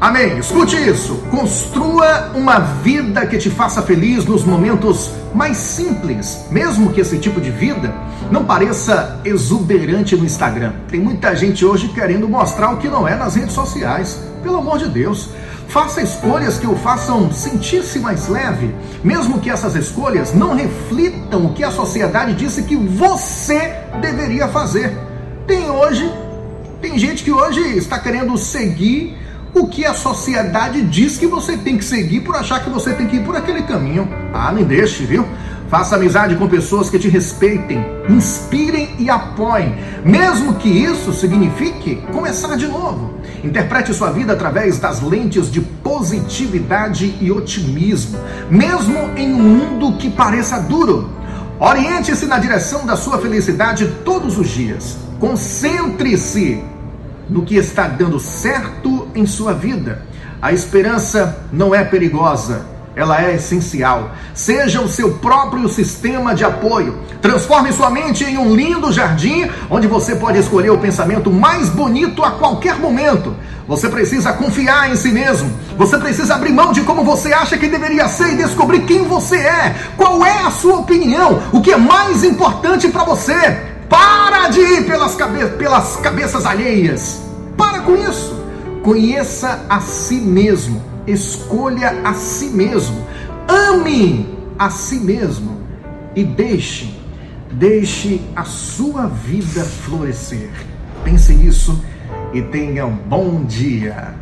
Amém. Escute isso. Construa uma vida que te faça feliz nos momentos mais simples, mesmo que esse tipo de vida não pareça exuberante no Instagram. Tem muita gente hoje querendo mostrar o que não é nas redes sociais. Pelo amor de Deus. Faça escolhas que o façam sentir-se mais leve, mesmo que essas escolhas não reflitam o que a sociedade disse que você deveria fazer. Tem hoje, tem gente que hoje está querendo seguir o que a sociedade diz que você tem que seguir por achar que você tem que ir por aquele caminho. Ah, nem deixe, viu? Faça amizade com pessoas que te respeitem, inspirem e apoiem, mesmo que isso signifique começar de novo. Interprete sua vida através das lentes de positividade e otimismo, mesmo em um mundo que pareça duro. Oriente-se na direção da sua felicidade todos os dias. Concentre-se no que está dando certo em sua vida. A esperança não é perigosa, ela é essencial. Seja o seu próprio sistema de apoio. Transforme sua mente em um lindo jardim onde você pode escolher o pensamento mais bonito a qualquer momento. Você precisa confiar em si mesmo. Você precisa abrir mão de como você acha que deveria ser e descobrir quem você é. Qual é a sua opinião? O que é mais importante para você? Para de ir pelas, cabe pelas cabeças alheias. Para com isso. Conheça a si mesmo. Escolha a si mesmo. Ame a si mesmo. E deixe, deixe a sua vida florescer. Pense nisso e tenha um bom dia.